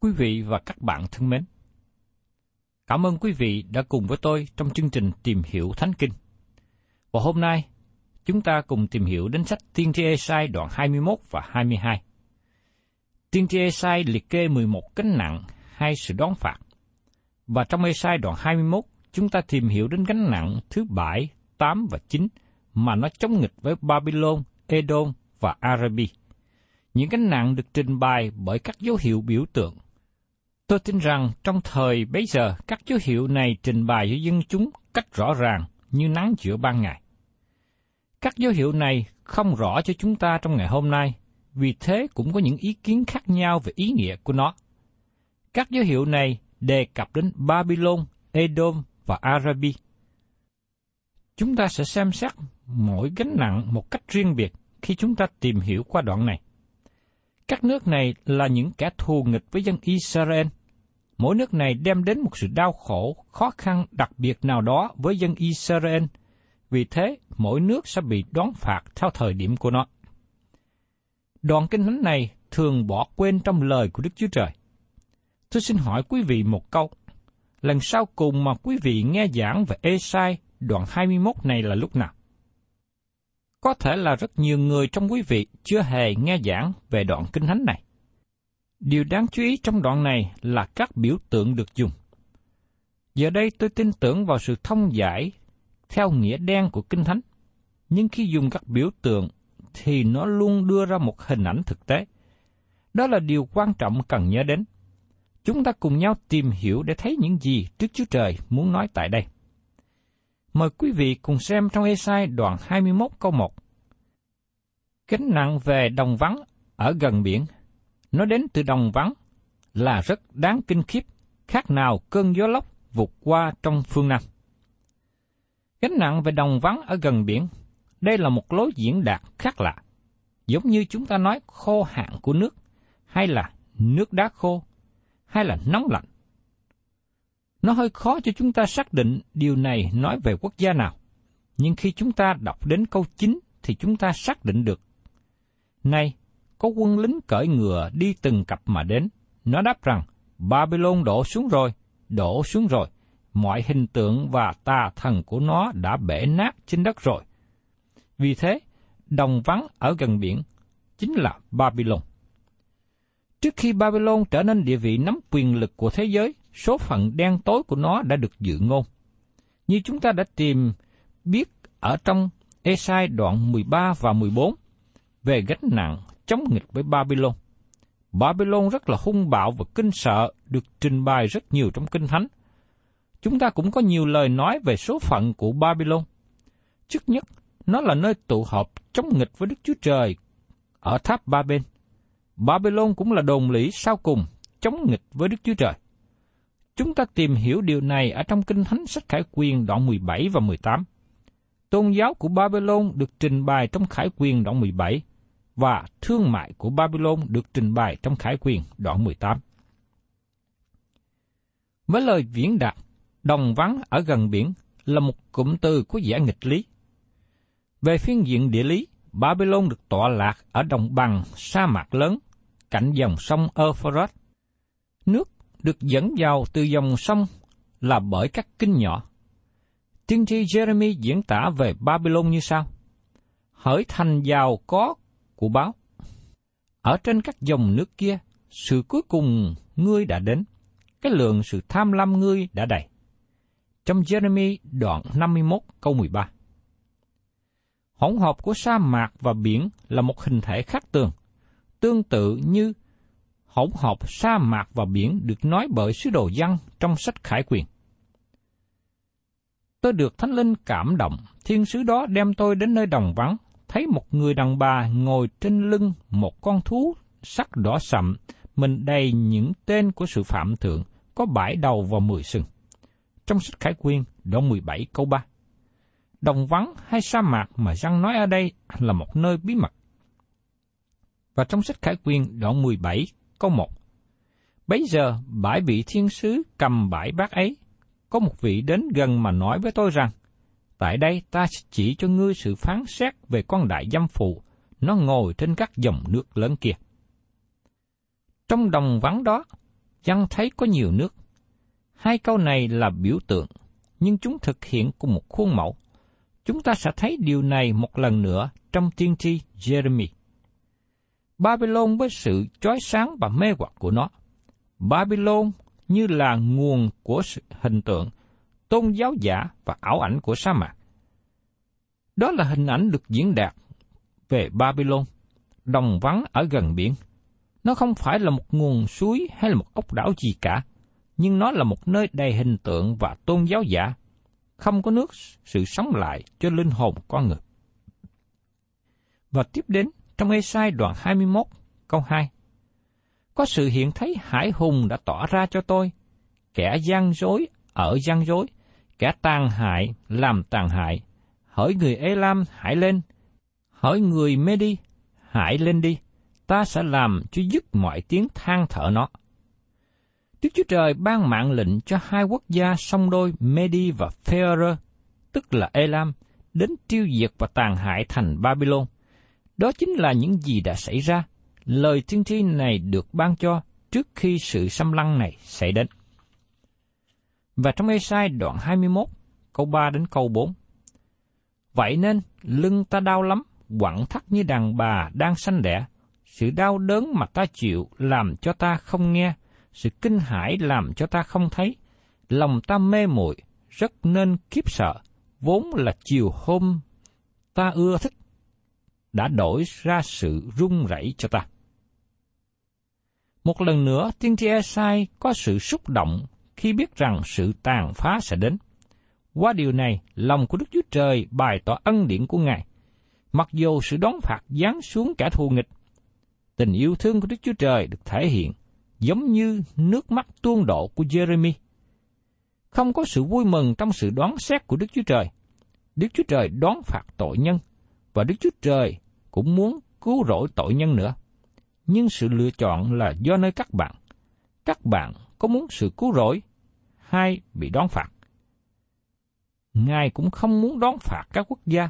Quý vị và các bạn thân mến, cảm ơn quý vị đã cùng với tôi trong chương trình Tìm hiểu Thánh Kinh. Và hôm nay, chúng ta cùng tìm hiểu đến sách Tiên tri Esai đoạn 21 và 22. Tiên tri Esai liệt kê 11 gánh nặng hay sự đón phạt. Và trong Esai đoạn 21, chúng ta tìm hiểu đến gánh nặng thứ 7, 8 và 9 mà nó chống nghịch với Babylon, Edom và Arabi. Những gánh nặng được trình bày bởi các dấu hiệu biểu tượng. Tôi tin rằng trong thời bấy giờ, các dấu hiệu này trình bày cho dân chúng cách rõ ràng như nắng giữa ban ngày. Các dấu hiệu này không rõ cho chúng ta trong ngày hôm nay, vì thế cũng có những ý kiến khác nhau về ý nghĩa của nó. Các dấu hiệu này đề cập đến Babylon, Edom và Arabi. Chúng ta sẽ xem xét mỗi gánh nặng một cách riêng biệt khi chúng ta tìm hiểu qua đoạn này. Các nước này là những kẻ thù nghịch với dân Israel. Mỗi nước này đem đến một sự đau khổ, khó khăn đặc biệt nào đó với dân Israel. Vì thế, mỗi nước sẽ bị đón phạt theo thời điểm của nó. Đoạn kinh thánh này thường bỏ quên trong lời của Đức Chúa Trời. Tôi xin hỏi quý vị một câu. Lần sau cùng mà quý vị nghe giảng về Esai đoạn 21 này là lúc nào? Có thể là rất nhiều người trong quý vị chưa hề nghe giảng về đoạn kinh thánh này. Điều đáng chú ý trong đoạn này là các biểu tượng được dùng. Giờ đây tôi tin tưởng vào sự thông giải theo nghĩa đen của kinh thánh, nhưng khi dùng các biểu tượng thì nó luôn đưa ra một hình ảnh thực tế. Đó là điều quan trọng cần nhớ đến. Chúng ta cùng nhau tìm hiểu để thấy những gì Đức Chúa Trời muốn nói tại đây. Mời quý vị cùng xem trong Esai đoạn 21 câu 1. Gánh nặng về đồng vắng ở gần biển, nó đến từ đồng vắng là rất đáng kinh khiếp, khác nào cơn gió lốc vụt qua trong phương Nam. Gánh nặng về đồng vắng ở gần biển, đây là một lối diễn đạt khác lạ, giống như chúng ta nói khô hạn của nước, hay là nước đá khô, hay là nóng lạnh. Nó hơi khó cho chúng ta xác định điều này nói về quốc gia nào. Nhưng khi chúng ta đọc đến câu 9 thì chúng ta xác định được. Này, có quân lính cởi ngựa đi từng cặp mà đến. Nó đáp rằng, Babylon đổ xuống rồi, đổ xuống rồi. Mọi hình tượng và tà thần của nó đã bể nát trên đất rồi. Vì thế, đồng vắng ở gần biển chính là Babylon. Trước khi Babylon trở nên địa vị nắm quyền lực của thế giới, số phận đen tối của nó đã được dự ngôn. Như chúng ta đã tìm biết ở trong Esai đoạn 13 và 14 về gánh nặng chống nghịch với Babylon. Babylon rất là hung bạo và kinh sợ được trình bày rất nhiều trong Kinh Thánh. Chúng ta cũng có nhiều lời nói về số phận của Babylon. Trước nhất, nó là nơi tụ họp chống nghịch với Đức Chúa Trời ở tháp Ba Bên. Babylon cũng là đồn lũy sau cùng chống nghịch với Đức Chúa Trời. Chúng ta tìm hiểu điều này ở trong Kinh Thánh sách Khải Quyền đoạn 17 và 18. Tôn giáo của Babylon được trình bày trong Khải Quyền đoạn 17 và thương mại của Babylon được trình bày trong Khải Quyền đoạn 18. Với lời viễn đạt, đồng vắng ở gần biển là một cụm từ của giả nghịch lý. Về phiên diện địa lý, Babylon được tọa lạc ở đồng bằng sa mạc lớn, cạnh dòng sông Euphrates. Nước được dẫn vào từ dòng sông là bởi các kinh nhỏ. Tiên tri Jeremy diễn tả về Babylon như sau. Hỡi thành giàu có của báo. Ở trên các dòng nước kia, sự cuối cùng ngươi đã đến, cái lượng sự tham lam ngươi đã đầy. Trong Jeremy đoạn 51 câu 13 Hỗn hợp của sa mạc và biển là một hình thể khác tường, tương tự như hỗn hợp sa mạc và biển được nói bởi sứ đồ dân trong sách Khải Quyền. Tôi được Thánh Linh cảm động, thiên sứ đó đem tôi đến nơi đồng vắng, thấy một người đàn bà ngồi trên lưng một con thú sắc đỏ sậm, mình đầy những tên của sự phạm thượng, có bảy đầu và mười sừng. Trong sách Khải Quyên, đoạn 17 câu 3. Đồng vắng hay sa mạc mà răng nói ở đây là một nơi bí mật. Và trong sách Khải Quyên, đoạn 17 câu 1. Bấy giờ, bãi vị thiên sứ cầm bãi bác ấy, có một vị đến gần mà nói với tôi rằng, Tại đây ta sẽ chỉ cho ngươi sự phán xét về con đại dâm phụ, nó ngồi trên các dòng nước lớn kia. Trong đồng vắng đó, dân thấy có nhiều nước. Hai câu này là biểu tượng, nhưng chúng thực hiện cùng một khuôn mẫu. Chúng ta sẽ thấy điều này một lần nữa trong tiên tri Jeremy. Babylon với sự chói sáng và mê hoặc của nó. Babylon như là nguồn của sự hình tượng, tôn giáo giả và ảo ảnh của sa mạc. Đó là hình ảnh được diễn đạt về Babylon, đồng vắng ở gần biển. Nó không phải là một nguồn suối hay là một ốc đảo gì cả, nhưng nó là một nơi đầy hình tượng và tôn giáo giả, không có nước sự sống lại cho linh hồn con người. Và tiếp đến trong Ê-sai đoạn 21, câu 2. Có sự hiện thấy hải hùng đã tỏ ra cho tôi, kẻ gian dối ở gian dối, kẻ tàn hại làm tàn hại, hỡi người Elam hãy lên, hỡi người Medi hãy lên đi, ta sẽ làm cho dứt mọi tiếng than thở nó. Đức Chúa Trời ban mạng lệnh cho hai quốc gia song đôi Medi và Phêrơ, tức là Elam, đến tiêu diệt và tàn hại thành Babylon. Đó chính là những gì đã xảy ra. Lời tiên tri này được ban cho trước khi sự xâm lăng này xảy đến. Và trong Ê-sai đoạn 21, câu 3 đến câu 4. Vậy nên, lưng ta đau lắm, quặn thắt như đàn bà đang sanh đẻ. Sự đau đớn mà ta chịu làm cho ta không nghe, sự kinh hãi làm cho ta không thấy. Lòng ta mê muội rất nên kiếp sợ, vốn là chiều hôm ta ưa thích, đã đổi ra sự run rẩy cho ta. Một lần nữa, tiên tri Esai có sự xúc động khi biết rằng sự tàn phá sẽ đến. Qua điều này, lòng của Đức Chúa Trời bày tỏ ân điển của Ngài. Mặc dù sự đón phạt giáng xuống cả thù nghịch, tình yêu thương của Đức Chúa Trời được thể hiện giống như nước mắt tuôn độ của Jeremy. Không có sự vui mừng trong sự đoán xét của Đức Chúa Trời. Đức Chúa Trời đoán phạt tội nhân, và Đức Chúa Trời cũng muốn cứu rỗi tội nhân nữa. Nhưng sự lựa chọn là do nơi các bạn. Các bạn có muốn sự cứu rỗi hay bị đón phạt? Ngài cũng không muốn đón phạt các quốc gia,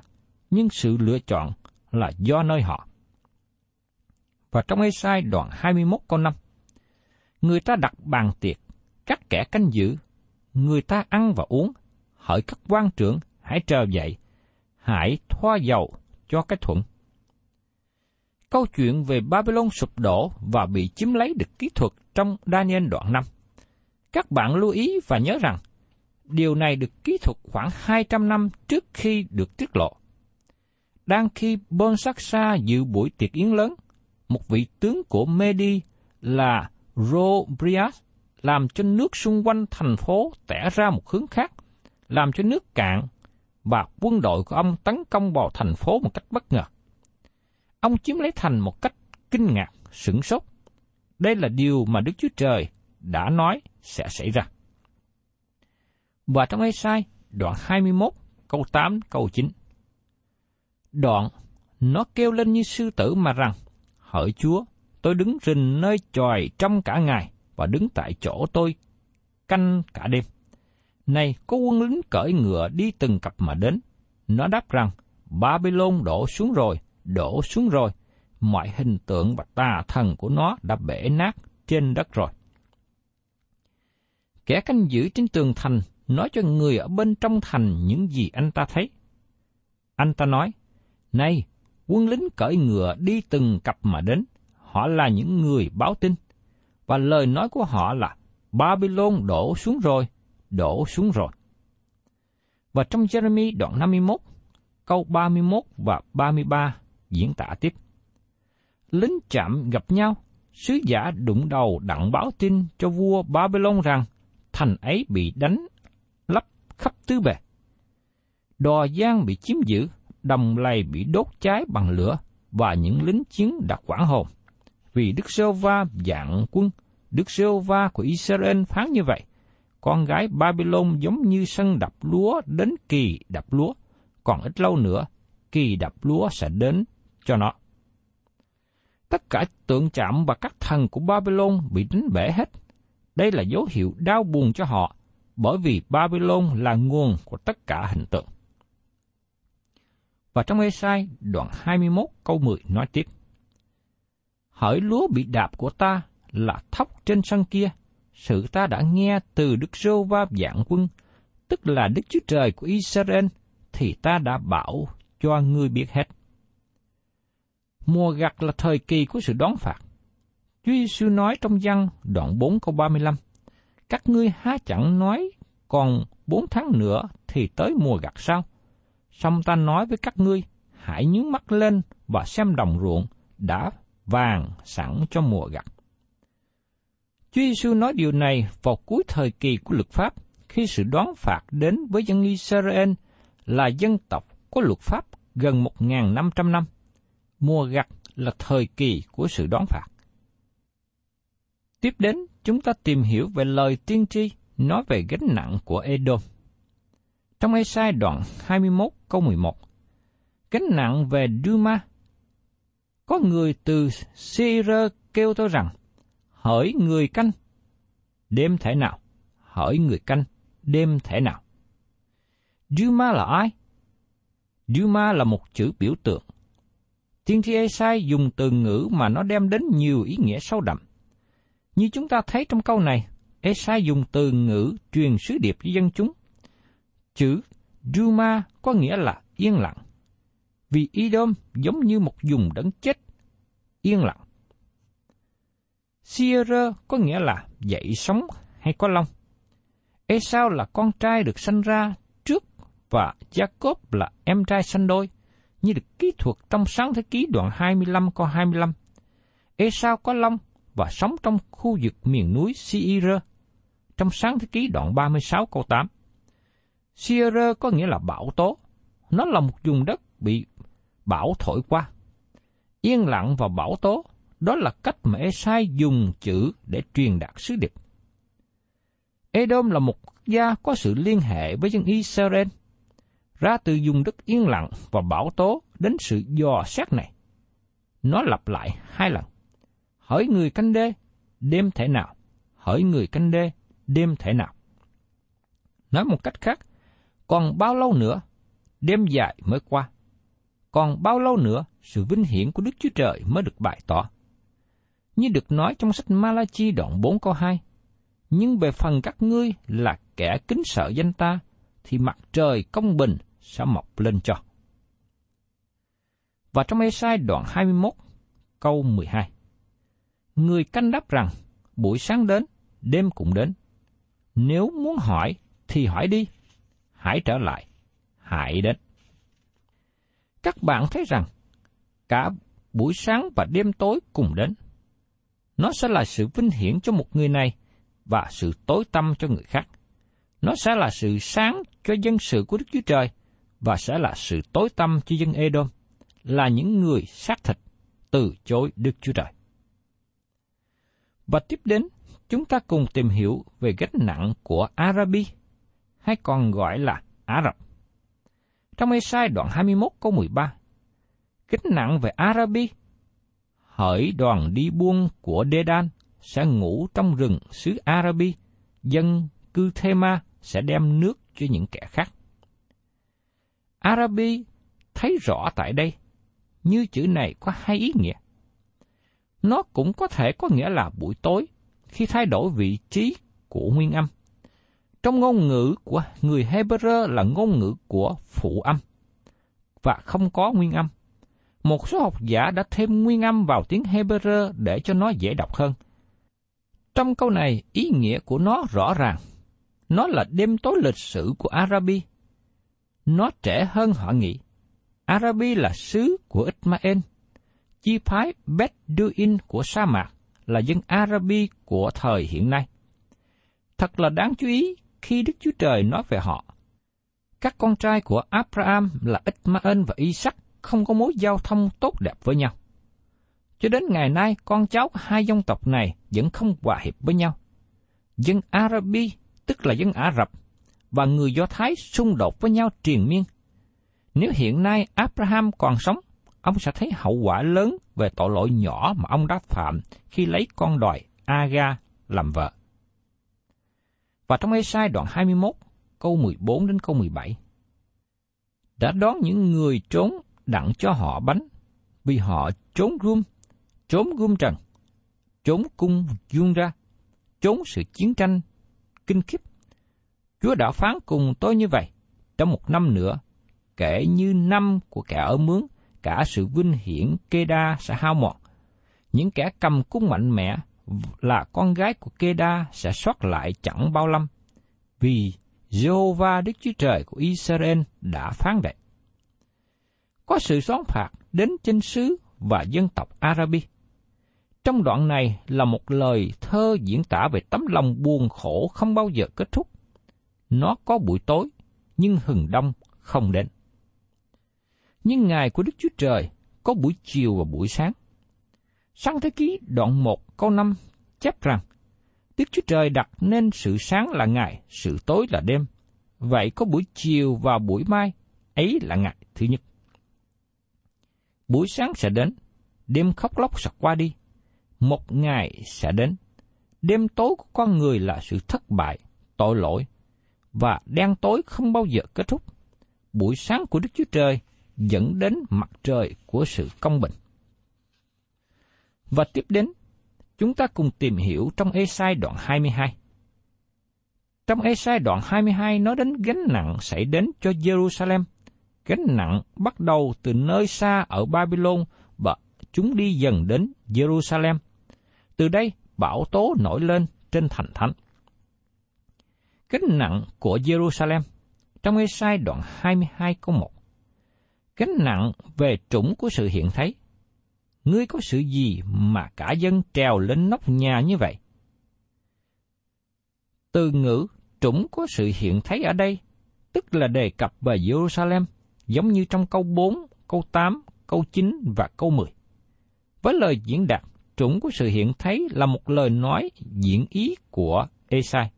nhưng sự lựa chọn là do nơi họ. Và trong Ê-sai đoạn 21 câu 5, Người ta đặt bàn tiệc, các kẻ canh giữ, người ta ăn và uống, hỡi các quan trưởng, hãy trở dậy, hãy thoa dầu cho cái thuận. Câu chuyện về Babylon sụp đổ và bị chiếm lấy được kỹ thuật trong Daniel đoạn 5. Các bạn lưu ý và nhớ rằng, điều này được kỹ thuật khoảng 200 năm trước khi được tiết lộ. Đang khi Bonsaksa dự buổi tiệc yến lớn, một vị tướng của Medi là Robrias làm cho nước xung quanh thành phố tẻ ra một hướng khác, làm cho nước cạn và quân đội của ông tấn công vào thành phố một cách bất ngờ. Ông chiếm lấy thành một cách kinh ngạc, sửng sốt. Đây là điều mà Đức Chúa Trời đã nói sẽ xảy ra. Và trong Ê-sai, đoạn 21, câu 8, câu 9. Đoạn, nó kêu lên như sư tử mà rằng, Hỡi Chúa, tôi đứng rình nơi tròi trong cả ngày và đứng tại chỗ tôi canh cả đêm. Này, có quân lính cởi ngựa đi từng cặp mà đến. Nó đáp rằng, Babylon đổ xuống rồi, đổ xuống rồi. Mọi hình tượng và tà thần của nó đã bể nát trên đất rồi. Kẻ canh giữ trên tường thành nói cho người ở bên trong thành những gì anh ta thấy. Anh ta nói, Này, quân lính cởi ngựa đi từng cặp mà đến, họ là những người báo tin. Và lời nói của họ là, Babylon đổ xuống rồi, đổ xuống rồi. Và trong Jeremy đoạn 51, câu 31 và 33 diễn tả tiếp. Lính chạm gặp nhau, sứ giả đụng đầu đặng báo tin cho vua Babylon rằng thành ấy bị đánh lấp khắp tứ bề. Đò giang bị chiếm giữ, đầm lầy bị đốt cháy bằng lửa và những lính chiến đã quảng hồn. Vì Đức Sơ Va dạng quân, Đức Sơ Va của Israel phán như vậy, con gái Babylon giống như sân đập lúa đến kỳ đập lúa, còn ít lâu nữa, kỳ đập lúa sẽ đến cho nó. Tất cả tượng chạm và các thần của Babylon bị đánh bể hết. Đây là dấu hiệu đau buồn cho họ, bởi vì Babylon là nguồn của tất cả hình tượng. Và trong Esai đoạn 21 câu 10 nói tiếp. Hỡi lúa bị đạp của ta là thóc trên sân kia, sự ta đã nghe từ Đức Rô Va dạng quân, tức là Đức Chúa Trời của Israel, thì ta đã bảo cho ngươi biết hết. Mùa gặt là thời kỳ của sự đón phạt. Chúa Giêsu nói trong văn đoạn 4 câu 35, Các ngươi há chẳng nói còn bốn tháng nữa thì tới mùa gặt sao? Xong ta nói với các ngươi, hãy nhướng mắt lên và xem đồng ruộng đã vàng sẵn cho mùa gặt. Chúa Giêsu nói điều này vào cuối thời kỳ của luật pháp, khi sự đoán phạt đến với dân Israel là dân tộc có luật pháp gần 1.500 năm. Mùa gặt là thời kỳ của sự đoán phạt. Tiếp đến, chúng ta tìm hiểu về lời tiên tri nói về gánh nặng của Edom. Trong Esai đoạn 21 câu 11, gánh nặng về Duma. Có người từ Syr kêu tôi rằng, hỡi người canh, đêm thể nào, hỡi người canh, đêm thể nào. Duma là ai? Duma là một chữ biểu tượng. Tiên tri Esai dùng từ ngữ mà nó đem đến nhiều ý nghĩa sâu đậm. Như chúng ta thấy trong câu này, Esai dùng từ ngữ truyền sứ điệp với dân chúng. Chữ Duma có nghĩa là yên lặng. Vì Edom giống như một vùng đấng chết, yên lặng. Sierra có nghĩa là dậy sống hay có lông. Esau là con trai được sanh ra trước và Jacob là em trai sanh đôi, như được kỹ thuật trong sáng thế ký đoạn 25 câu 25. Esau có lông và sống trong khu vực miền núi Seir trong sáng thế ký đoạn 36 câu 8. Seir có nghĩa là bão tố. Nó là một vùng đất bị bão thổi qua. Yên lặng và bão tố, đó là cách mà Esai dùng chữ để truyền đạt sứ điệp. Edom là một quốc gia có sự liên hệ với dân Israel, ra từ vùng đất yên lặng và bão tố đến sự dò xét này. Nó lặp lại hai lần. Hỡi người canh đê, đêm thể nào? Hỡi người canh đê, đêm thể nào? Nói một cách khác, còn bao lâu nữa, đêm dài mới qua? Còn bao lâu nữa, sự vinh hiển của Đức Chúa Trời mới được bày tỏ? Như được nói trong sách Malachi đoạn 4 câu 2, nhưng về phần các ngươi là kẻ kính sợ danh ta, thì mặt trời công bình sẽ mọc lên cho. Và trong Esai đoạn 21, câu 12. Người canh đáp rằng, buổi sáng đến, đêm cũng đến. nếu muốn hỏi thì hỏi đi, hãy trở lại, hãy đến. Các bạn thấy rằng, cả buổi sáng và đêm tối cùng đến. Nó sẽ là sự vinh hiển cho một người này và sự tối tâm cho người khác. Nó sẽ là sự sáng cho dân sự của Đức Chúa Trời và sẽ là sự tối tâm cho dân Edom, là những người xác thịt từ chối Đức Chúa Trời. Và tiếp đến, chúng ta cùng tìm hiểu về gánh nặng của Arabi, hay còn gọi là Ả Rập. Trong Ê-sai đoạn 21 câu 13, gánh nặng về Arabi, hỡi đoàn đi buôn của Dedan sẽ ngủ trong rừng xứ Arabi, dân cư Thema sẽ đem nước cho những kẻ khác. Arabi thấy rõ tại đây, như chữ này có hai ý nghĩa. Nó cũng có thể có nghĩa là buổi tối, khi thay đổi vị trí của nguyên âm. Trong ngôn ngữ của người Hebrew là ngôn ngữ của phụ âm, và không có nguyên âm. Một số học giả đã thêm nguyên âm vào tiếng Hebrew để cho nó dễ đọc hơn. Trong câu này, ý nghĩa của nó rõ ràng. Nó là đêm tối lịch sử của Arabi. Nó trẻ hơn họ nghĩ. Arabi là xứ của Ismael, chi phái Bedouin của sa mạc là dân Arabi của thời hiện nay. Thật là đáng chú ý khi Đức Chúa Trời nói về họ. Các con trai của Abraham là Ismael và Isaac không có mối giao thông tốt đẹp với nhau. Cho đến ngày nay, con cháu hai dân tộc này vẫn không hòa hiệp với nhau. Dân Arabi, tức là dân Ả Rập, và người Do Thái xung đột với nhau triền miên. Nếu hiện nay Abraham còn sống, ông sẽ thấy hậu quả lớn về tội lỗi nhỏ mà ông đã phạm khi lấy con đòi Aga làm vợ. Và trong Ê-sai đoạn 21, câu 14 đến câu 17, đã đón những người trốn đặng cho họ bánh, vì họ trốn gươm, trốn gươm trần, trốn cung dương ra, trốn sự chiến tranh kinh khiếp. Chúa đã phán cùng tôi như vậy, trong một năm nữa, kể như năm của kẻ ở mướn, cả sự vinh hiển kê đa sẽ hao mòn. Những kẻ cầm cung mạnh mẽ là con gái của kê đa sẽ xuất lại chẳng bao lâm, vì Jehovah Đức Chúa Trời của Israel đã phán vậy. Có sự xóa phạt đến chinh xứ và dân tộc Arabi. Trong đoạn này là một lời thơ diễn tả về tấm lòng buồn khổ không bao giờ kết thúc. Nó có buổi tối, nhưng hừng đông không đến. Nhưng ngày của Đức Chúa Trời có buổi chiều và buổi sáng. Sáng thế ký đoạn 1 câu 5 chép rằng, Đức Chúa Trời đặt nên sự sáng là ngày, sự tối là đêm. Vậy có buổi chiều và buổi mai, ấy là ngày thứ nhất. Buổi sáng sẽ đến, đêm khóc lóc sẽ qua đi. Một ngày sẽ đến, đêm tối của con người là sự thất bại, tội lỗi, và đen tối không bao giờ kết thúc. Buổi sáng của Đức Chúa Trời dẫn đến mặt trời của sự công bình. Và tiếp đến, chúng ta cùng tìm hiểu trong Esai đoạn 22. Trong Esai đoạn 22 nói đến gánh nặng xảy đến cho Jerusalem. Gánh nặng bắt đầu từ nơi xa ở Babylon và chúng đi dần đến Jerusalem. Từ đây, bão tố nổi lên trên thành thánh. Gánh nặng của Jerusalem trong Esai đoạn 22 câu 1 gánh nặng về trũng của sự hiện thấy. Ngươi có sự gì mà cả dân trèo lên nóc nhà như vậy? Từ ngữ trũng có sự hiện thấy ở đây, tức là đề cập về Jerusalem, giống như trong câu 4, câu 8, câu 9 và câu 10. Với lời diễn đạt, trũng của sự hiện thấy là một lời nói diễn ý của Esai.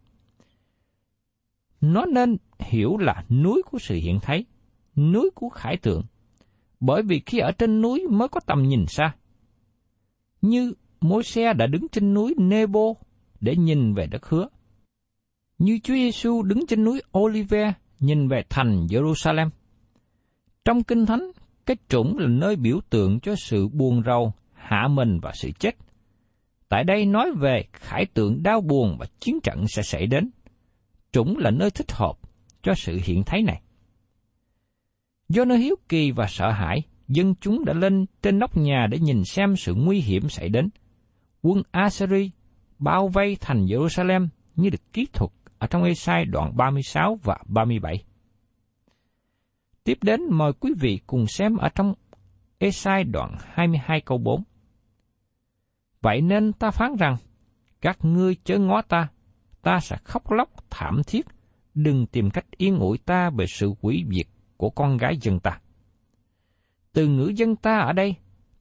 Nó nên hiểu là núi của sự hiện thấy, núi của khải tượng, bởi vì khi ở trên núi mới có tầm nhìn xa. Như môi xe đã đứng trên núi Nebo để nhìn về đất hứa. Như Chúa Giêsu đứng trên núi Olive nhìn về thành Jerusalem. Trong Kinh Thánh, cái trũng là nơi biểu tượng cho sự buồn rầu, hạ mình và sự chết. Tại đây nói về khải tượng đau buồn và chiến trận sẽ xảy đến. Trũng là nơi thích hợp cho sự hiện thấy này. Do nơi hiếu kỳ và sợ hãi, dân chúng đã lên trên nóc nhà để nhìn xem sự nguy hiểm xảy đến. Quân Assyri bao vây thành Jerusalem như được kỹ thuật ở trong Esai đoạn 36 và 37. Tiếp đến mời quý vị cùng xem ở trong Esai đoạn 22 câu 4. Vậy nên ta phán rằng, các ngươi chớ ngó ta, ta sẽ khóc lóc thảm thiết, đừng tìm cách yên ủi ta về sự quỷ diệt của con gái dân ta. Từ ngữ dân ta ở đây,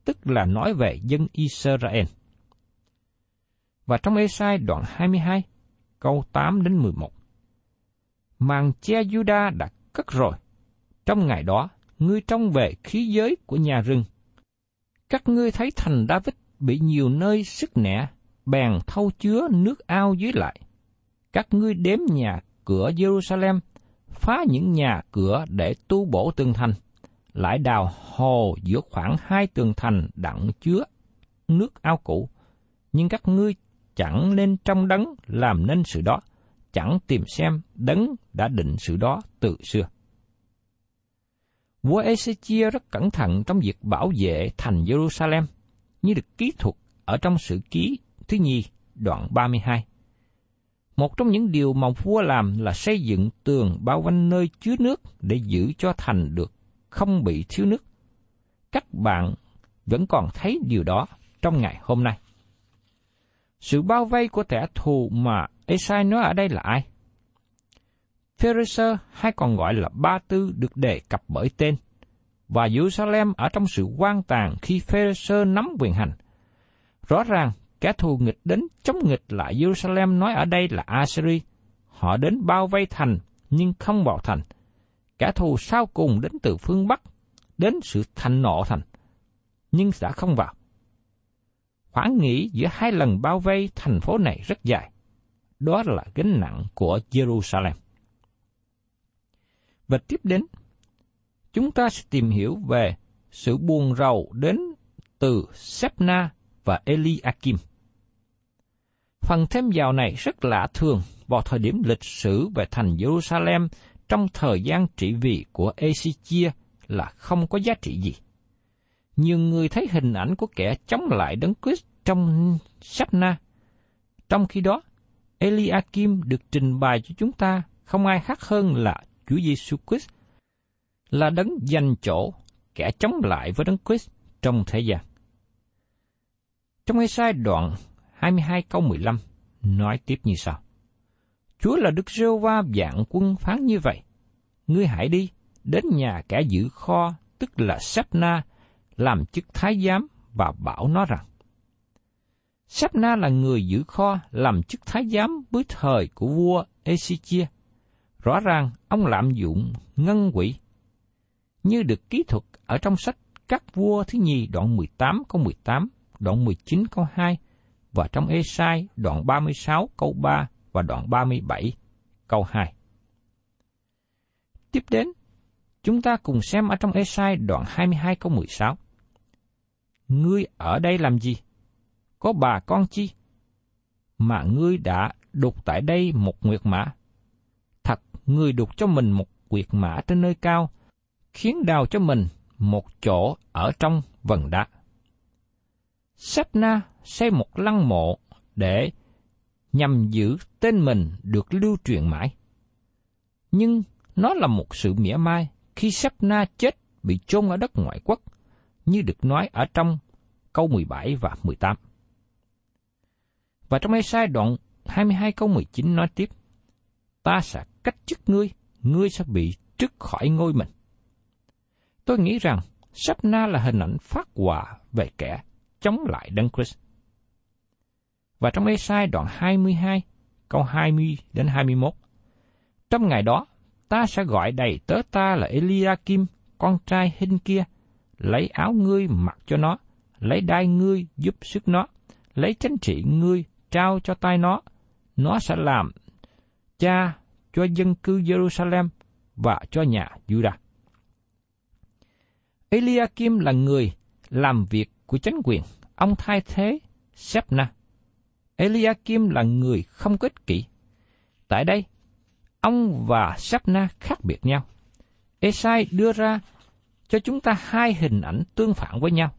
tức là nói về dân Israel. Và trong Esai đoạn 22, câu 8 đến 11. Màn che Juda đã cất rồi. Trong ngày đó, ngươi trông về khí giới của nhà rừng. Các ngươi thấy thành David bị nhiều nơi sức nẻ, bèn thâu chứa nước ao dưới lại. Các ngươi đếm nhà cửa Jerusalem, phá những nhà cửa để tu bổ tường thành, lại đào hồ giữa khoảng hai tường thành đặng chứa nước ao cũ. Nhưng các ngươi chẳng nên trong đấng làm nên sự đó, chẳng tìm xem đấng đã định sự đó từ xưa. Vua Ezechia rất cẩn thận trong việc bảo vệ thành Jerusalem, như được ký thuật ở trong sự ký thứ nhì đoạn 32. Một trong những điều mà vua làm là xây dựng tường bao quanh nơi chứa nước để giữ cho thành được không bị thiếu nước. Các bạn vẫn còn thấy điều đó trong ngày hôm nay. Sự bao vây của kẻ thù mà Esai nói ở đây là ai? Pharisee hay còn gọi là Ba Tư được đề cập bởi tên, và Jerusalem ở trong sự quan tàn khi Pharisee nắm quyền hành. Rõ ràng, kẻ thù nghịch đến chống nghịch lại Jerusalem nói ở đây là Assyri. Họ đến bao vây thành nhưng không vào thành. Kẻ thù sau cùng đến từ phương Bắc, đến sự thành nộ thành, nhưng đã không vào. Khoảng nghỉ giữa hai lần bao vây thành phố này rất dài. Đó là gánh nặng của Jerusalem. Và tiếp đến, chúng ta sẽ tìm hiểu về sự buồn rầu đến từ Sepna và Eliakim. Phần thêm vào này rất lạ thường vào thời điểm lịch sử về thành Jerusalem trong thời gian trị vì của Ezechia là không có giá trị gì. Nhiều người thấy hình ảnh của kẻ chống lại Đấng Christ trong sách Na. Trong khi đó, Eliakim được trình bày cho chúng ta không ai khác hơn là Chúa Giêsu Christ là đấng dành chỗ kẻ chống lại với đấng Christ trong thế gian. Trong Ê-sai đoạn 22 câu 15 nói tiếp như sau. Chúa là Đức Rêu Va dạng quân phán như vậy. Ngươi hãy đi, đến nhà kẻ giữ kho, tức là Sắp-na, làm chức thái giám và bảo nó rằng. Sắp-na là người giữ kho làm chức thái giám với thời của vua Esichia. Rõ ràng ông lạm dụng ngân quỷ. Như được ký thuật ở trong sách Các vua thứ nhì đoạn 18 câu 18, đoạn 19 câu 2 và trong Ê-sai đoạn 36 câu 3 và đoạn 37 câu 2. Tiếp đến, chúng ta cùng xem ở trong Ê-sai đoạn 22 câu 16. Ngươi ở đây làm gì? Có bà con chi? Mà ngươi đã đục tại đây một nguyệt mã. Thật, ngươi đục cho mình một nguyệt mã trên nơi cao, khiến đào cho mình một chỗ ở trong vần đá. Na xây một lăng mộ để nhằm giữ tên mình được lưu truyền mãi. Nhưng nó là một sự mỉa mai khi Na chết bị chôn ở đất ngoại quốc, như được nói ở trong câu 17 và 18. Và trong Ê-sai đoạn 22 câu 19 nói tiếp, Ta sẽ cách chức ngươi, ngươi sẽ bị trứt khỏi ngôi mình. Tôi nghĩ rằng Na là hình ảnh phát họa về kẻ chống lại Đấng Christ. Và trong Ê-sai đoạn 22, câu 20 đến 21, Trong ngày đó, ta sẽ gọi đầy tớ ta là Eliakim, con trai hình kia, lấy áo ngươi mặc cho nó, lấy đai ngươi giúp sức nó, lấy chánh trị ngươi trao cho tay nó, nó sẽ làm cha cho dân cư Jerusalem và cho nhà Judah. Eliakim là người làm việc của chính quyền, ông thay thế Sepna. Eliakim là người không có ích kỷ. Tại đây, ông và Sapna khác biệt nhau. Esai đưa ra cho chúng ta hai hình ảnh tương phản với nhau.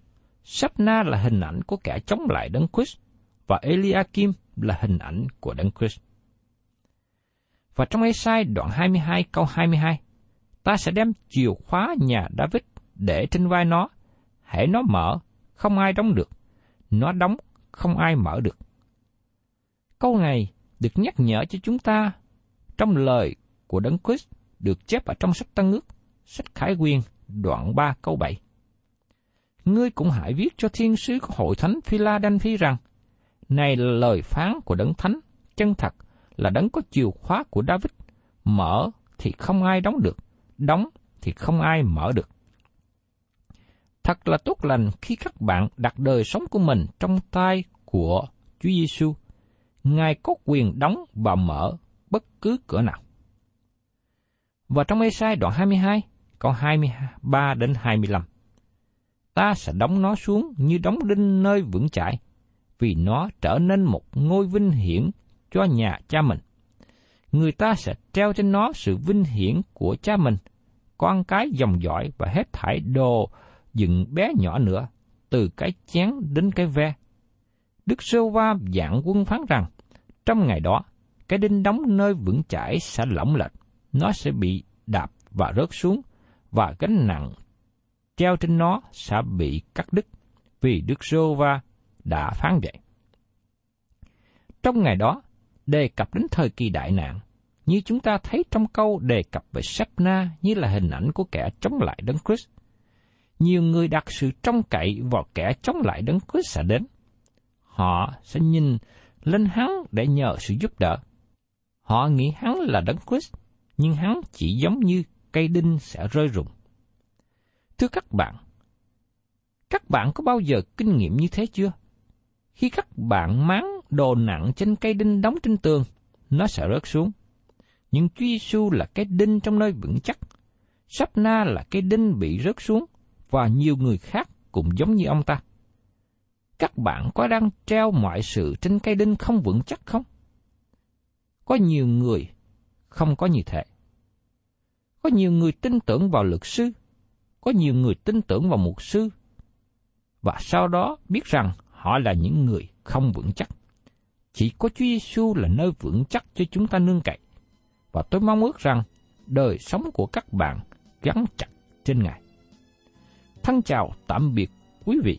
Sapna là hình ảnh của kẻ chống lại Đấng Christ và Eliakim là hình ảnh của Đấng Christ. Và trong Esai đoạn 22 câu 22, ta sẽ đem chìa khóa nhà David để trên vai nó, hãy nó mở, không ai đóng được, nó đóng, không ai mở được. Câu này được nhắc nhở cho chúng ta trong lời của Đấng Christ được chép ở trong sách Tân ước, sách Khải Quyên, đoạn 3 câu 7. Ngươi cũng hãy viết cho thiên sứ của hội thánh Philadelphia rằng, này là lời phán của đấng thánh, chân thật, là đấng có chìa khóa của David, mở thì không ai đóng được, đóng thì không ai mở được. Thật là tốt lành khi các bạn đặt đời sống của mình trong tay của Chúa Giêsu. Ngài có quyền đóng và mở bất cứ cửa nào. Và trong Ê-sai đoạn 22, câu 23 đến 25. Ta sẽ đóng nó xuống như đóng đinh nơi vững chãi, vì nó trở nên một ngôi vinh hiển cho nhà cha mình. Người ta sẽ treo trên nó sự vinh hiển của cha mình, con cái dòng dõi và hết thải đồ dựng bé nhỏ nữa, từ cái chén đến cái ve. Đức Sơ Va dạng quân phán rằng, trong ngày đó, cái đinh đóng nơi vững chãi sẽ lỏng lệch, nó sẽ bị đạp và rớt xuống, và gánh nặng treo trên nó sẽ bị cắt đứt, vì Đức Sơ Va đã phán vậy. Trong ngày đó, đề cập đến thời kỳ đại nạn, như chúng ta thấy trong câu đề cập về Sapna như là hình ảnh của kẻ chống lại Đấng Christ. Nhiều người đặt sự trông cậy vào kẻ chống lại Đấng Christ sẽ đến. Họ sẽ nhìn lên hắn để nhờ sự giúp đỡ. Họ nghĩ hắn là Đấng Christ, nhưng hắn chỉ giống như cây đinh sẽ rơi rụng. Thưa các bạn, các bạn có bao giờ kinh nghiệm như thế chưa? Khi các bạn máng đồ nặng trên cây đinh đóng trên tường, nó sẽ rớt xuống. Nhưng Chúa Giêsu là cái đinh trong nơi vững chắc. Sắp na là cái đinh bị rớt xuống, và nhiều người khác cũng giống như ông ta. Các bạn có đang treo mọi sự trên cây đinh không vững chắc không? Có nhiều người không có như thế. Có nhiều người tin tưởng vào luật sư, có nhiều người tin tưởng vào mục sư, và sau đó biết rằng họ là những người không vững chắc. Chỉ có Chúa Giêsu là nơi vững chắc cho chúng ta nương cậy. Và tôi mong ước rằng đời sống của các bạn gắn chặt trên Ngài. Thân chào tạm biệt quý vị